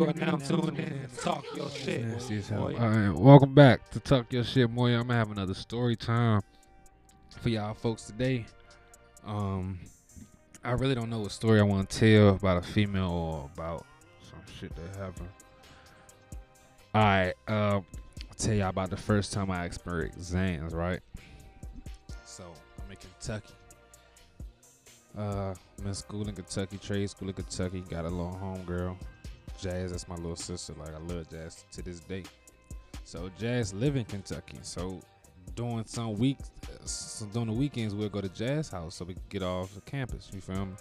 You are now tuned in to Talk Your Shit. Nasty as hell. boy. All right, welcome back to Talk Your Shit, boy. I'm gonna have another story time for y'all folks today. Um, I really don't know what story I want to tell about a female or about some shit that happened. All right, um, I'll tell y'all about the first time I experienced Zans, right? So I'm in Kentucky. Uh, I'm in school in Kentucky, trade school in Kentucky. Got a little homegirl. Jazz, that's my little sister. Like I love Jazz to this day. So Jazz live in Kentucky. So during some weeks, uh, so during the weekends, we'll go to Jazz house so we can get off the campus. You feel me?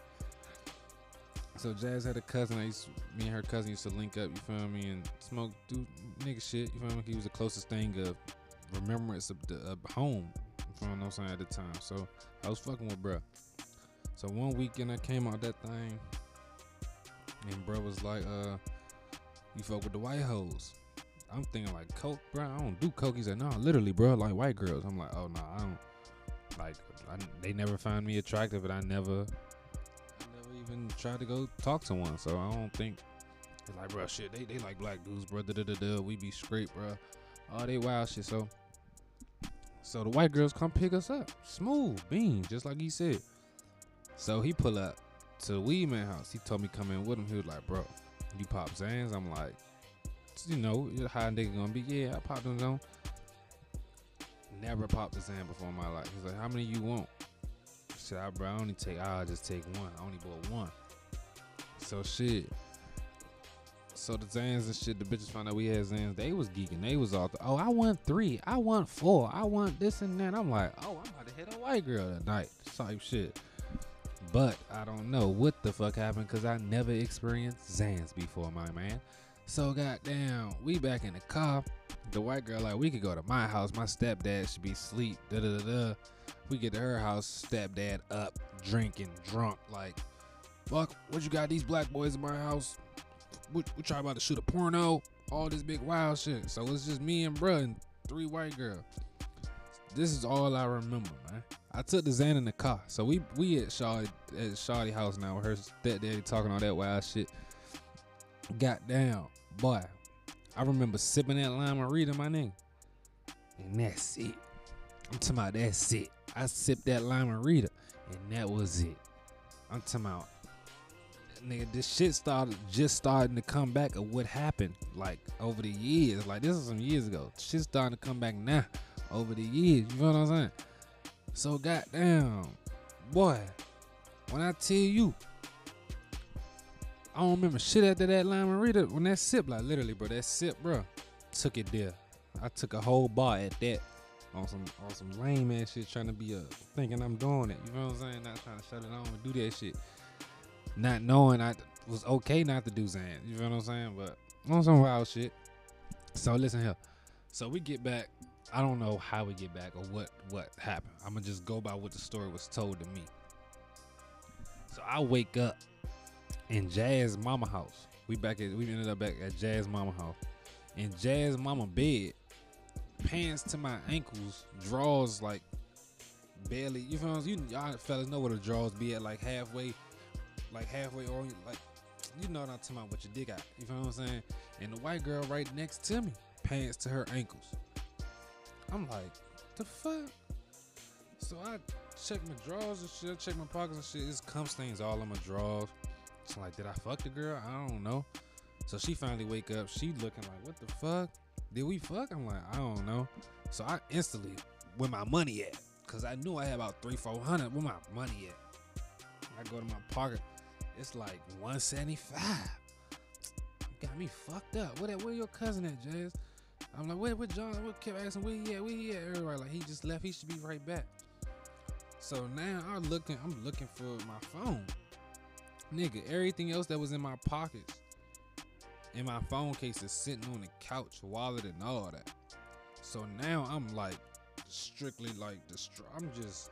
So Jazz had a cousin. I used, me and her cousin used to link up. You feel me? And smoke, do nigga shit. You feel me? He was the closest thing of remembrance of the of home. You feel what I'm saying at the time. So I was fucking with bruh. So one weekend I came out that thing, and bro was like, uh, you fuck with the white hoes. I'm thinking like coke, bro. I don't do coke. He said, no, literally, bro, like white girls. I'm like, oh no, I don't. Like, I, they never find me attractive, and I never, I never even tried to go talk to one. So I don't think. It's like, bro, shit, they, they like black dudes, bro. Da da da da. We be straight, bro. Oh, they wild shit. So, so the white girls come pick us up, smooth bean, just like he said. So he pull up to the weed man house. He told me come in with him. He was like, bro, you pop Zans? I'm like, you know, how nigga gonna be? Yeah, I popped them on. Never popped a Zan before in my life. He's like, how many you want? I said, I, bro, I only take, I'll just take one. I only bought one. So shit. So the Zans and shit, the bitches found out we had Zans. They was geeking. They was all, oh, I want three. I want four. I want this and that. I'm like, oh, I'm about to hit a white girl tonight. Type shit. But I don't know what the fuck happened because I never experienced Zans before, my man. So goddamn, we back in the car. The white girl like, we could go to my house. My stepdad should be asleep. Da da da da. We get to her house. Stepdad up, drinking, drunk. Like, fuck, what you got? These black boys in my house. We, we try about to shoot a porno. All this big wild shit. So it's just me and bruh and three white girls. This is all I remember, man. I took the Xan in the car. So we we at Shawty at Shawty house now with her stepdaddy talking all that wild shit. Got down. Boy, I remember sipping that Lime-A-Rita, my nigga. And that's it. I'm talking about that's it. I sipped that Lime-A-Rita, and that was it. I'm talking about nigga, this shit started just starting to come back of what happened like over the years. Like this is some years ago. Shit starting to come back now over the years. You know what I'm saying? So goddamn, boy, when I tell you, I don't remember shit after that Lime-A-Rita. When that sip, like literally, bro, that sip, bro, took it there. I took a whole bar at that on some on some lame ass shit, trying to be a thinking I'm doing it. You know what I'm saying? Not trying to shut it on and do that shit. Not knowing I was okay not to do Zan. You know what I'm saying? But on some wild shit. So listen here. So we get back. I don't know how we get back or what what happened. I'm gonna just go by what the story was told to me. So I wake up in Jazz Mama house. We back at we ended up back at Jazz Mama house. In Jazz Mama bed, pants to my ankles, drawers like barely. You feel you y'all fellas know where the drawers be at like halfway, like halfway or like you know what I'm talking about. What your dick out. You feel what I'm saying? And the white girl right next to me, pants to her ankles. I'm like, the fuck? So I check my drawers and shit, check my pockets and shit. It's cum stains all in my drawers. I'm like, did I fuck the girl? I don't know. So she finally wake up. She looking like, what the fuck? Did we fuck? I'm like, I don't know. So I instantly, where my money at? Cause I knew I had about three, four hundred. Where my money at? I go to my pocket. It's like 175. Got me fucked up. Where that? Where your cousin at, Jazz? I'm like, where, where John? What kept asking, where he at? Where he at? Everybody like, he just left. He should be right back. So now I'm looking. I'm looking for my phone, nigga. Everything else that was in my pockets, in my phone case, is sitting on the couch, wallet and all that. So now I'm like, strictly like distro. I'm just,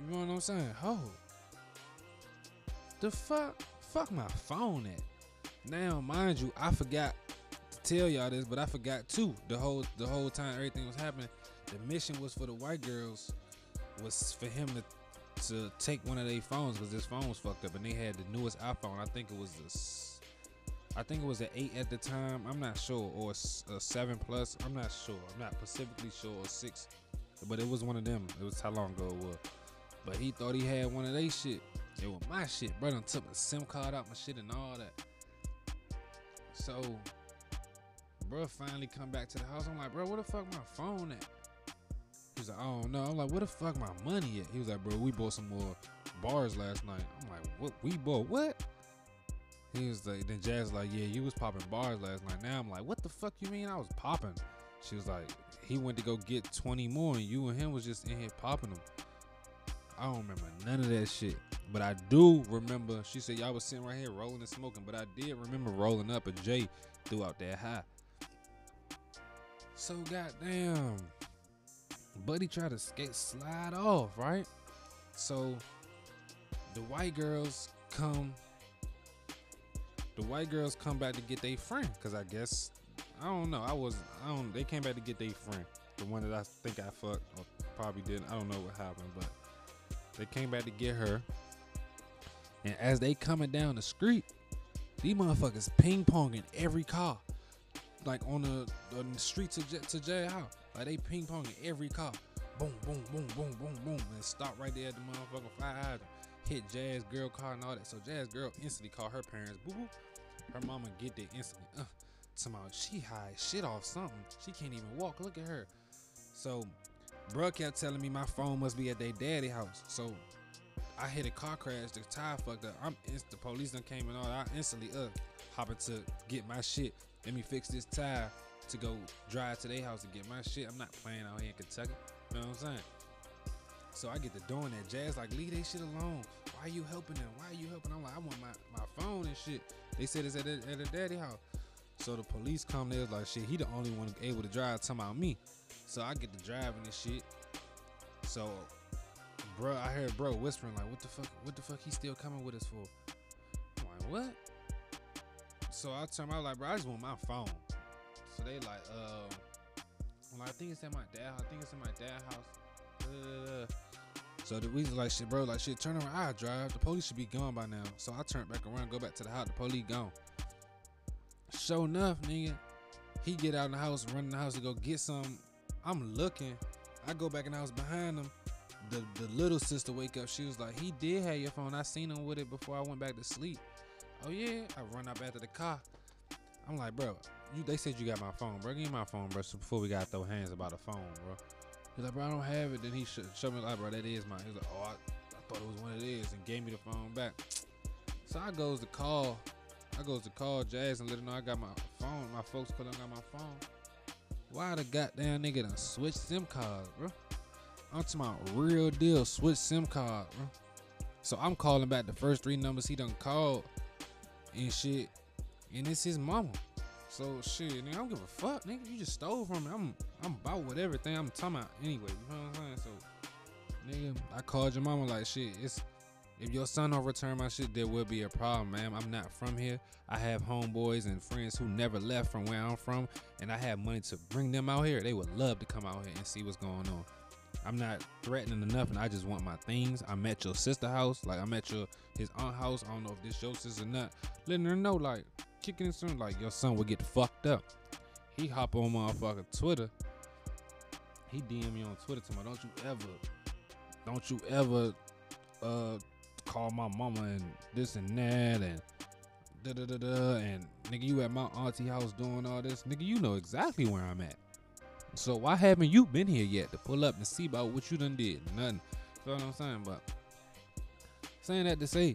you know what I'm saying? Oh, the fuck, fuck my phone at. Now, mind you, I forgot tell y'all this, but I forgot too. The whole the whole time everything was happening, the mission was for the white girls was for him to to take one of their phones because this phone was fucked up and they had the newest iPhone. I think it was this. I think it was an eight at the time. I'm not sure, or a, seven plus. I'm not sure. I'm not specifically sure, or six, but it was one of them. It was how long ago it was. But he thought he had one of they shit. It was my shit, bro. Done took the SIM card out my shit and all that. So, bro, finally come back to the house. I'm like, bro, where the fuck my phone at? He's like, I don't know. I'm like, where the fuck my money at? He was like, bro, we bought some more bars last night. I'm like, what? We bought what? He was like, then Jazz like, yeah, you was popping bars last night. Now I'm like, what the fuck you mean I was popping? She was like, he went to go get 20 more, and you and him was just in here popping them. I don't remember none of that shit. But I do remember, she said, y'all was sitting right here rolling and smoking. But I did remember rolling up a J throughout that high. So goddamn, Buddy tried to skate slide off, right? So the white girls come. The white girls come back to get their friend, cause I guess I don't know. I was I don't. They came back to get their friend, the one that I think I fucked or probably didn't. I don't know what happened, but they came back to get her. And as they coming down the street, these motherfuckers ping ponging every car, like on the, on the street to J, to House. Like they ping ponging every car. Boom, boom, boom, boom, boom, boom, and stop right there at the motherfucking fire. Hit Jazz girl car and all that. So Jazz girl instantly called her parents. Boo boo. Her mama get there instantly. Uh, somehow she high shit off something. She can't even walk. Look at her. So, bruh kept telling me my phone must be at their daddy house. So I hit a car crash. The tire fucked up. I'm inst- the police done came and all. I instantly uh hopping to get my shit. Let me fix this tire to go drive to their house and get my shit. I'm not playing out here in Kentucky. You know what I'm saying? So I get to doing that. Jazz like, leave that shit alone. Why are you helping them? Why are you helping? I'm like, I want my, my phone and shit. They said it's at the, at the daddy house. So the police come there like shit. He the only one able to drive. Talking about me. So I get to driving and shit. So, bro, I heard bro whispering like, "What the fuck? What the fuck? He still coming with us for?" I'm like, "What?" So I turn my like, bro, I just want my phone. So they like, uh, I'm like, I think it's at my dad. I think it's in my dad house. Uh, so the reason like shit, bro, like shit, turn around, I drive. The police should be gone by now. So I turn back around, go back to the house. The police gone. Sure enough, nigga, he get out in the house, run in the house to go get some. I'm looking. I go back in the house behind him. The the little sister wake up. She was like, he did have your phone. I seen him with it before I went back to sleep. Oh yeah. I run up after the car. I'm like, bro, you they said you got my phone, bro. Give me my phone, bro. So before we gotta throw hands about a phone, bro. He's like, bro, I don't have it. Then he sh- showed me like, bro, that is mine. He's like, oh, I, I thought it was one of these, and gave me the phone back. So I goes to call. I goes to call Jazz and let her know I got my phone. My folks couldn't got my phone. Why the goddamn nigga done switch SIM cards, bro? I'm talking about real deal switch SIM card, bro. So I'm calling back the first three numbers he done called and shit, and it's his mama. So shit, nigga, I don't give a fuck, nigga. You just stole from me. I'm I'm about with everything I'm talking about anyway. You know what I'm saying? So, nigga, I called your mama like shit. It's if your son don't return my shit, there will be a problem, man. I'm not from here. I have homeboys and friends who never left from where I'm from, and I have money to bring them out here. They would love to come out here and see what's going on. I'm not threatening enough, and I just want my things. I'm at your sister house, like I'm at your his aunt house. I don't know if this your sister or not. Letting her know, like kicking in something, like your son would get fucked up. He hop on motherfucking Twitter. He DM me on Twitter to me, don't you ever, don't you ever, uh, call my mama and this and that and da da da da and nigga you at my auntie house doing all this nigga you know exactly where I'm at so why haven't you been here yet to pull up and see about what you done did nothing know what I'm saying but saying that to say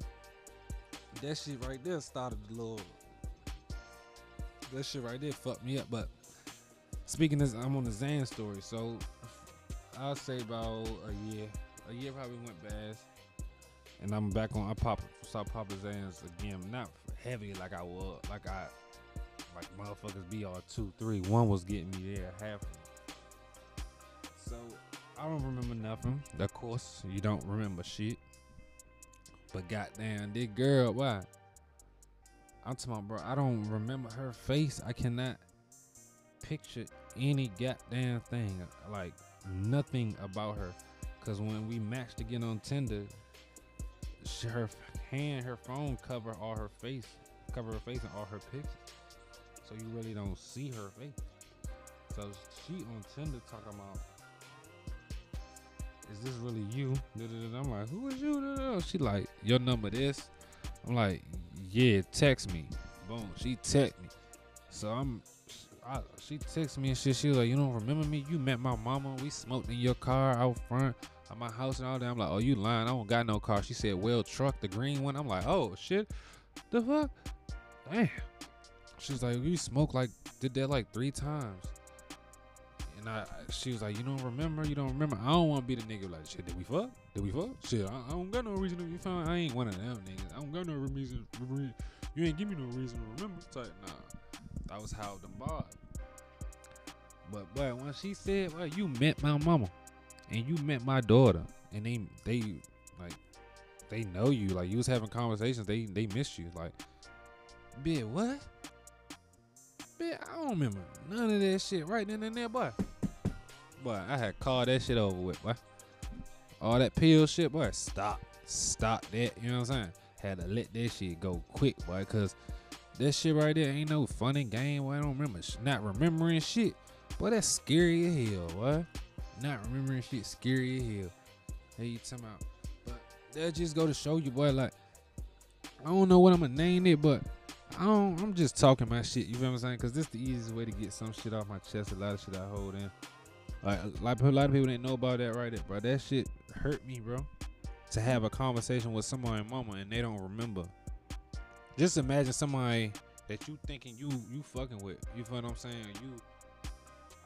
that shit right there started the little that shit right there fucked me up but speaking this I'm on the Zan story so I'll say about a year a year probably went bad and I'm back on. I pop start popping Zans again, not heavy like I was, like I, like motherfuckers be all two, three. One was getting me there, half. So I don't remember nothing. Of course, you don't remember shit. But goddamn, this girl, why? I'm talking about, bro. I don't remember her face. I cannot picture any goddamn thing, like nothing about her. Cause when we matched again on Tinder, she, her hand, her phone cover all her face. cover her face and all her pictures, so you really don't see her face. So she on Tinder talking about, is this really you? I'm like, who is you? She like, your number this. I'm like, yeah, text me. Boom. She text me. So I'm, I, she text me and shit. She was like, you don't remember me? You met my mama. We smoked in your car out front of my house and all that. I'm like, oh, you lying? I don't got no car. She said, well, truck, the green one. I'm like, oh shit, the fuck, damn. She's like, we smoked like did that like three times. And I, she was like, you don't remember? You don't remember? I don't want to be the nigga like, shit, did we fuck? Did we fuck? Shit, I, I don't got no reason to be fine. I ain't one of them niggas. I don't got no reason. re- You ain't give me no reason to remember. Type, nah. That was how the bar. But but when she said, well, you met my mama and you met my daughter and they they like they know you. Like you was having conversations, they they missed you. Like, bitch, what? Bitch, I don't remember none of that shit right then and there, boy. Boy, I had called that shit over with, boy. All that pill shit, boy. Stop. Stop that. You know what I'm saying? Had to let that shit go quick, boy, cause that shit right there ain't no funny game. Boy, I don't remember. Not remembering shit. Boy, that's scary as hell, boy. Not remembering shit scary as hell. Hey, you talking about? But that just go to show you, boy, like, I don't know what I'm gonna name it, but I don't, I'm just talking my shit. You feel what I'm saying? Cause this the easiest way to get some shit off my chest. A lot of shit I hold in. Like a lot, of people didn't know about that right there. That shit hurt me, bro. To have a conversation with somebody, mama, and they don't remember. Just imagine somebody that you thinking you you fucking with. You feel what I'm saying? You,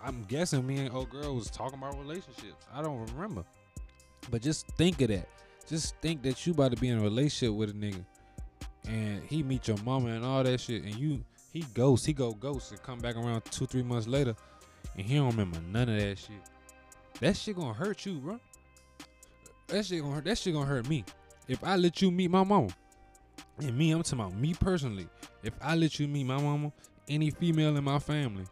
I'm guessing me and old girl was talking about relationships. I don't remember, but just think of that. Just think that you about to be in a relationship with a nigga, and he meet your mama and all that shit, and you he ghost, he go ghost, and come back around two three months later, and he don't remember none of that shit. That shit gonna hurt you, bro. That shit gonna hurt. That shit gonna hurt me. If I let you meet my mama, and me, I'm talking about me personally. If I let you meet my mama, any female in my family,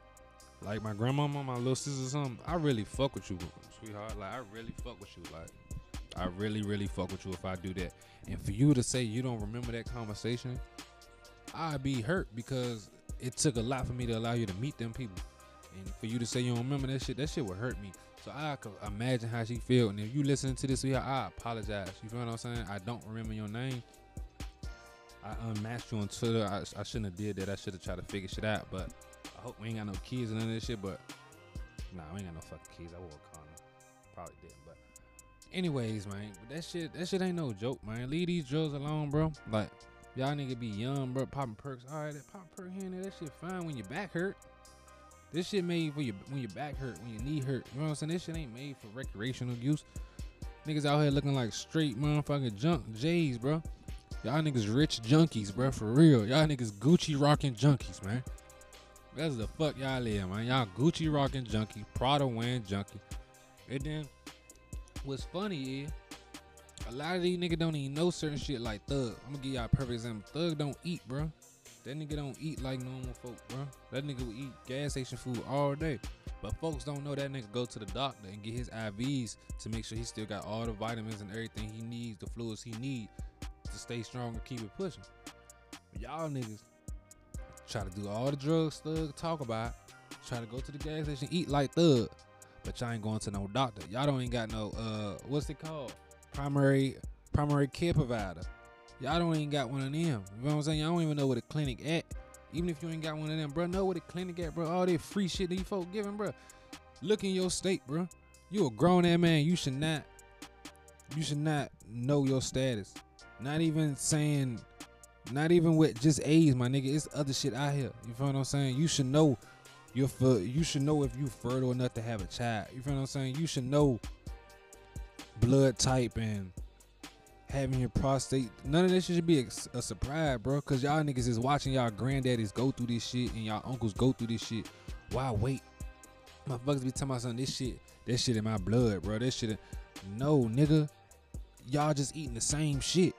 like my grandmama, my little sister, something, I really fuck with you, sweetheart. Like I really fuck with you. Like I really, really fuck with you if I do that. And for you to say you don't remember that conversation, I'd be hurt because it took a lot for me to allow you to meet them people. And for you to say you don't remember that shit, that shit would hurt me. So I could imagine how she feel. And if you listening to this, sweetheart, I apologize. You feel what I'm saying? I don't remember your name. I unmatched you on Twitter. I, I shouldn't have did that. I should have tried to figure shit out. But I hope we ain't got no kids and none of this shit. But nah, we ain't got no fucking kids. I wore condom. Probably didn't. But anyways, man, that shit, that shit ain't no joke, man. Leave these drugs alone, bro. Like y'all nigga be young, bro. Popping perks. All right, that pop perk here and there, that shit fine when your back hurt. This shit made for your when your back hurt, when your knee hurt. You know what I'm saying? This shit ain't made for recreational use. Niggas out here looking like straight motherfucking junk J's, bro. Y'all niggas rich junkies, bro. For real. Y'all niggas Gucci rocking junkies, man. That's the fuck y'all live, man. Y'all Gucci rocking junkie, Prada wearing junkie. And then what's funny is a lot of these niggas don't even know certain shit like Thug. I'm gonna give y'all a perfect example. Thug don't eat, bro. That nigga don't eat like normal folk, bro. That nigga will eat gas station food all day. But folks don't know that nigga go to the doctor and get his IVs to make sure he still got all the vitamins and everything he needs, the fluids he need to stay strong and keep it pushing. But y'all niggas try to do all the drugs Thug talk about, try to go to the gas station, eat like Thug, but y'all ain't going to no doctor. Y'all don't ain't got no uh what's it called? Primary primary care provider. Y'all don't even got one of them. You know what I'm saying? Y'all don't even know where the clinic at. Even if you ain't got one of them, bro, know where the clinic at, bro. All that free shit these folk giving, bro. Look in your state, bro. You a grown ass man. You should not. You should not know your status. Not even saying. Not even with just AIDS, my nigga. It's other shit out here. You feel what I'm saying? You should know. You're fer- you should know if you fertile enough to have a child. You feel what I'm saying? You should know blood type and having your prostate. None of this should be a, a surprise, bro. Cause y'all niggas is watching y'all granddaddies go through this shit and y'all uncles go through this shit. Why wait? Motherfuckers be talking about something. This shit, this shit in my blood, bro. This shit. in- No, nigga. Y'all just eating the same shit.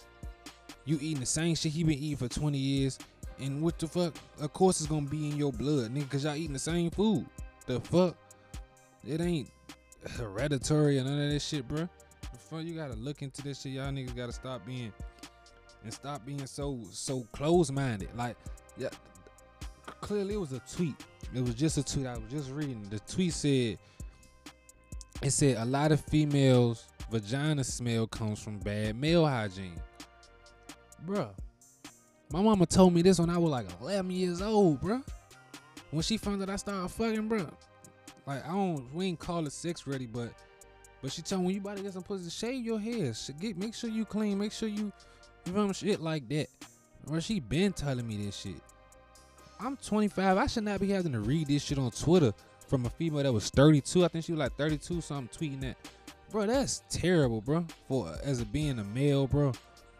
You eating the same shit he been eating for 20 years. And what the fuck? Of course it's gonna be in your blood, nigga, cause y'all eating the same food. The fuck? It ain't hereditary or none of that shit, bro. You gotta look into this shit. Y'all niggas gotta stop being and stop being so so close minded. Like, yeah, clearly it was a tweet. It was just a tweet. I was just reading. The tweet said, it said a lot of females' vagina smell comes from bad male hygiene. Bruh, my mama told me this when I was like 11 years old, bruh. When she found out I started fucking, bruh. Like I don't, we ain't call it sex ready, but but she told me when you about to get some pussy, shave your hair. Get, make sure you clean. Make sure you, you know shit like that. Or she been telling me this shit. I'm 25. I should not be having to read this shit on Twitter from a female that was 32. I think she was like 32, so I'm tweeting that. Bro, that's terrible, bro. For as a being a male, bro,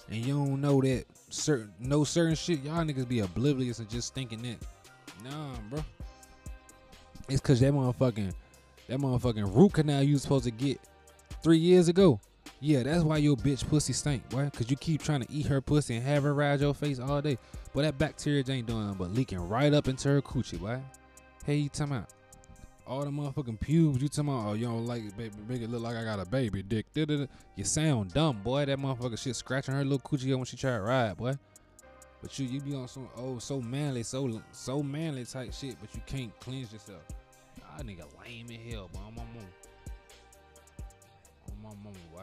and you don't know that certain know certain shit, y'all niggas be oblivious and just thinking that. Nah, bro. It's cause that motherfucking that motherfucking root canal you was supposed to get three years ago. Yeah, that's why your bitch pussy stink, boy. Cause you keep trying to eat her pussy and have her ride your face all day. But that bacteria ain't doing but leaking right up into her coochie, boy. Hey, you talking about all the motherfucking pubes? You talking about, oh, you don't like it, baby, make it look like I got a baby dick. Da-da-da. You sound dumb, boy. That motherfucker shit scratching her little coochie when she try to ride, boy. But you, you be on some, oh, so manly, so so manly type shit, but you can't cleanse yourself. Y'all nigga lame in hell, boy. I'm on my mom. On my mama, boy.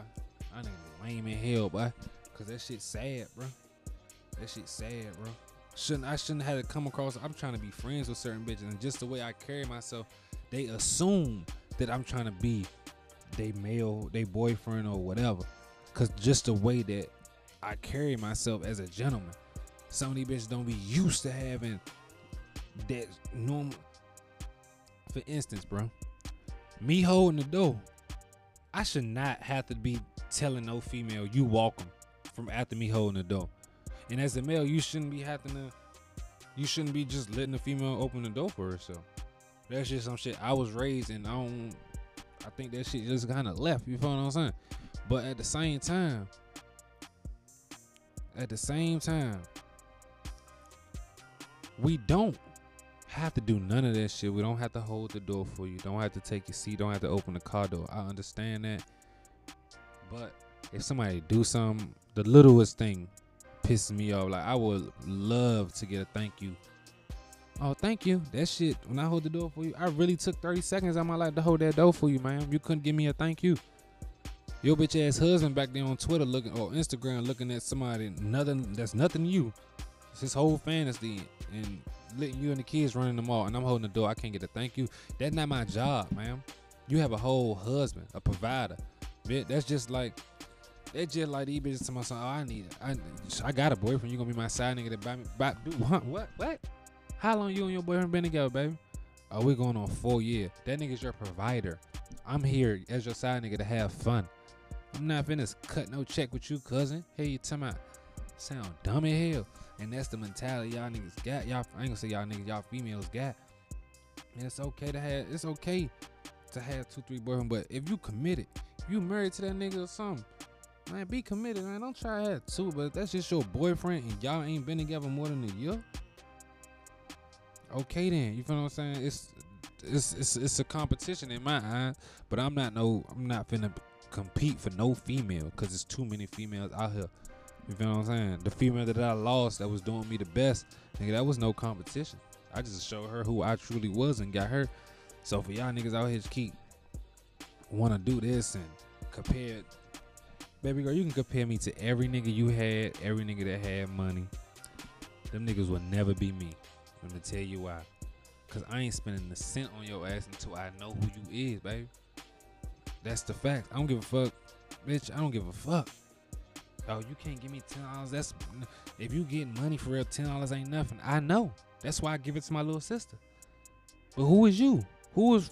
I nigga lame in hell, boy. Cause that shit sad, bro. That shit sad, bro. Shouldn't I shouldn't have to come across. I'm trying to be friends with certain bitches, and just the way I carry myself, they assume that I'm trying to be they male, they boyfriend or whatever. Cause just the way that I carry myself as a gentleman, some of these bitches don't be used to having that normal for instance, bro, me holding the door, I should not have to be telling no female you welcome from after me holding the door. And as a male, you shouldn't be having to. You shouldn't be just letting the female open the door for herself. That's just some shit I was raised and I don't. I think that shit just kind of left. You feel what I'm saying? But at the same time, at the same time, we don't have to do none of that shit. We don't have to hold the door for you. Don't have to take your seat. Don't have to open the car door. I understand that. But if somebody do something, the littlest thing pisses me off. Like I would love to get a thank you. Oh, thank you. That shit. When I hold the door for you, I really took 30 seconds out my life to hold that door for you, man. You couldn't give me a thank you. Your bitch ass husband back there on Twitter looking or Instagram looking at somebody nothing that's nothing to you. It's his whole fantasy and letting you and the kids running the mall, and I'm holding the door. I can't get a thank you. That's not my job, man. You have a whole husband, a provider. That's just like that's just like these bitches to my son. Oh, I need it. I, I got a boyfriend. You gonna be my side nigga that buy me? Buy, do what? What? What? How long you and your boyfriend been together, baby? Oh, we going on four years. That nigga's your provider. I'm here as your side nigga to have fun. I'm not finna cut no check with you, cousin. Hey, you talking about sound dumb as hell. And that's the mentality y'all niggas got. Y'all, I ain't gonna say y'all niggas, y'all females got. And it's okay to have, it's okay to have two, three boyfriends. But if you committed, if you married to that nigga or something, man, be committed, man. Don't try to have two, but that's just your boyfriend and y'all ain't been together more than a year. Okay then, you feel what I'm saying? It's it's it's it's a competition in my eyes, but I'm not no I'm not finna compete for no female because there's too many females out here you feel what I'm saying? The female that I lost that was doing me the best, nigga, that was no competition. I just showed her who I truly was and got her. So for y'all niggas out here to keep wanna do this and compare baby girl, you can compare me to every nigga you had, every nigga that had money. Them niggas will never be me. I'm gonna tell you why. Cause I ain't spending a cent on your ass until I know who you is, baby. That's the fact. I don't give a fuck. Bitch, I don't give a fuck. Oh, you can't give me ten dollars. That's if you getting money for real, ten dollars ain't nothing. I know. That's why I give it to my little sister. But who is you? Who is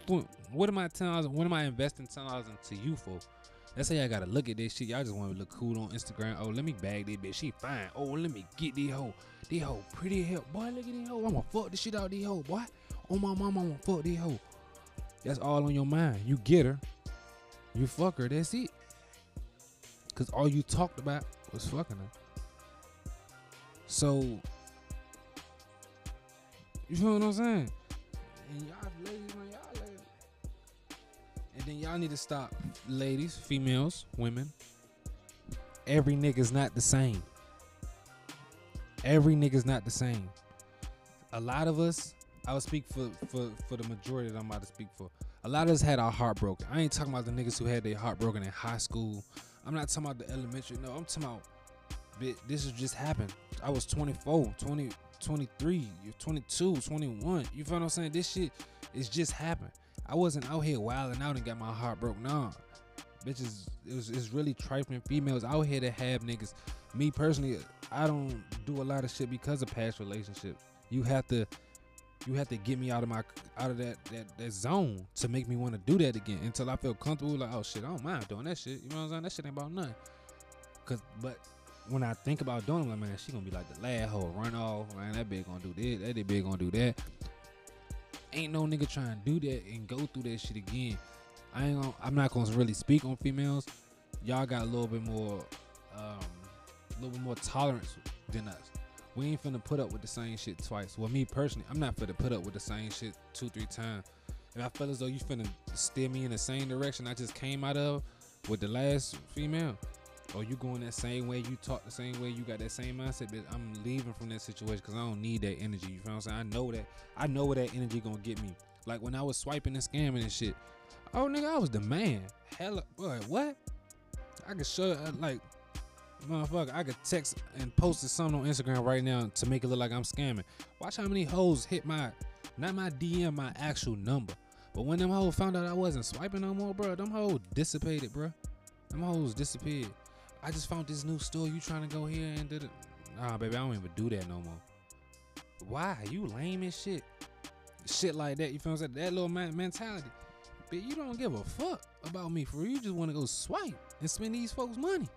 what am I ten dollars? What am I investing ten dollars into you for? That's how y'all gotta look at this shit. Y'all just want to look cool on Instagram. Oh, let me bag this bitch. She fine. Oh, let me get this hoe. This hoe pretty hell. Boy, look at this hoe. I'ma fuck the shit out this hoe, boy. Oh my mama, I'ma fuck this hoe. That's all on your mind. You get her. You fuck her. That's it. Cause all you talked about was fucking her. So you feel what I'm saying? And y'all ladies, man, y'all ladies. And then y'all need to stop, ladies, females, women. Every nigga's not the same. every nigga's not the same. A lot of us, I would speak for for for the majority that I'm about to speak for. A lot of us had our heart broken. I ain't talking about the niggas who had their heart broken in high school. I'm not talking about the elementary. No, I'm talking about bitch, this has just happened. I was 24, 20, 23, you're 22, 21. You feel what I'm saying? This shit is just happened. I wasn't out here wilding out and got my heart broke. Nah. Bitches, it was it's really trifling females out here that have niggas. Me personally, I don't do a lot of shit because of past relationships. You have to you have to get me out of my out of that that, that zone to make me want to do that again until I feel comfortable. Like, oh shit, I don't mind doing that shit. You know what I'm saying? That shit ain't about nothing. Cause, but when I think about doing like, man, she gonna be like the last hoe run off. Man, that bitch gonna do this. That bitch gonna do that. Ain't no nigga trying to do that and go through that shit again. I ain't gonna. I'm not gonna really speak on females. Y'all got a little bit more, um, a little bit more tolerance than us. We ain't finna put up with the same shit twice. Well, me personally, I'm not finna put up with the same shit two, three times. If I feel as though you finna steer me in the same direction I just came out of with the last female, or you going that same way, you talk the same way, you got that same mindset, I'm leaving from that situation because I don't need that energy. You feel what I'm saying? I know that. I know where that energy gonna get me. Like when I was swiping and scamming and shit. Oh nigga, I was the man. Hella, boy, what? I could show uh, like, motherfucker. I could text and post something on Instagram right now to make it look like I'm scamming. Watch how many hoes hit my, not my DM, my actual number. But when them hoes found out I wasn't swiping no more, bro, them hoes dissipated, bro. Them hoes disappeared. I just found this new store. You trying to go here and did it? Nah, baby, I don't even do that no more. Why? You lame as shit. Shit like that. You feel what I'm saying? That little mentality. But you don't give a fuck about me for real. You just want to go swipe and spend these folks' money.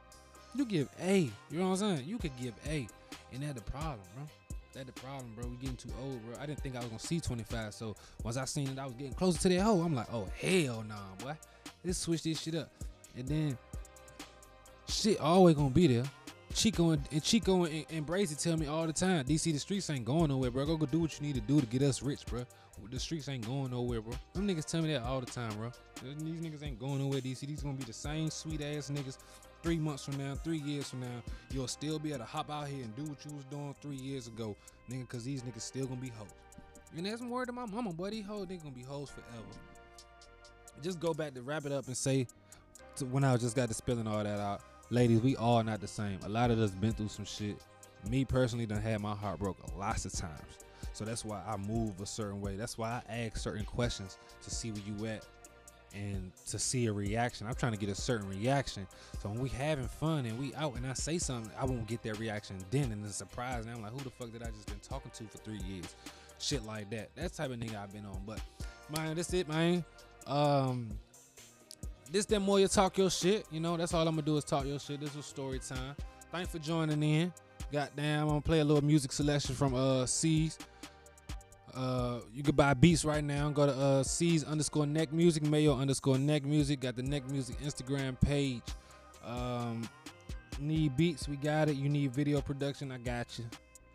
You give A. You know what I'm saying? You could give A. And that's the problem, bro. That's the problem, bro. We getting too old, bro. I didn't think I was gonna see 25. So once I seen it, I was getting closer to that hole, I'm like, oh hell nah, boy. Let's switch this shit up. And then shit always gonna be there. Chico and, and Chico and, and Brazy tell me all the time, DC, the streets ain't going nowhere, bro. Go go do what you need to do to get us rich, bro. The streets ain't going nowhere, bro. Them niggas tell me that all the time, bro. These niggas ain't going nowhere, DC. These gonna be the same sweet ass niggas three months from now, three years from now. You'll still be able to hop out here and do what you was doing three years ago, nigga, cause these niggas still gonna be hoes. And that's more to my mama. These hoes, they gonna be hoes forever. Just go back to wrap it up and say, to when I just got to spilling all that out ladies, we all not the same. A lot of us been through some shit. Me personally done had my heart broke lots of times. So that's why I move a certain way. That's why I ask certain questions to see where you at and to see a reaction. I'm trying to get a certain reaction. So when we having fun and we out and I say something, I won't get that reaction then and a surprise. And I'm like, who the fuck did I just been talking to for three years? Shit like that. That's type of nigga I've been on. But man, that's it, man. Um, this that more you talk your shit. You know, that's all I'm gonna do is talk your shit. This was story time. Thanks for joining in. Goddamn, I'm gonna play a little music selection from uh C's. Uh, you can buy beats right now. Go to uh C's underscore neck music, Mayo underscore neck music. Got the neck music Instagram page. Um, need beats, we got it. You need video production, I got you.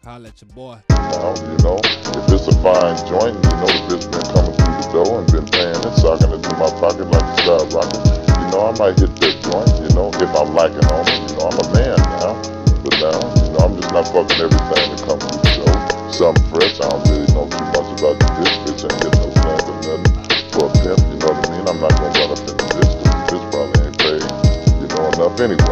Holla at your boy. Now, you know, if it's a fine joint, you know the bitch been coming through the door and been paying it, sucking it to my pocket like a star rocket. You know, I might hit that joint, you know, if I'm liking on it. You know, I'm a man now. But now, you know, I'm just not fucking everything that comes. Something fresh, I don't really know too much about the bitch. Ain't getting no slant or nothing for a pimp, you know what I mean? I'm not gonna run up in the bitch, 'cause the bitch probably ain't paid, you know, enough anyway.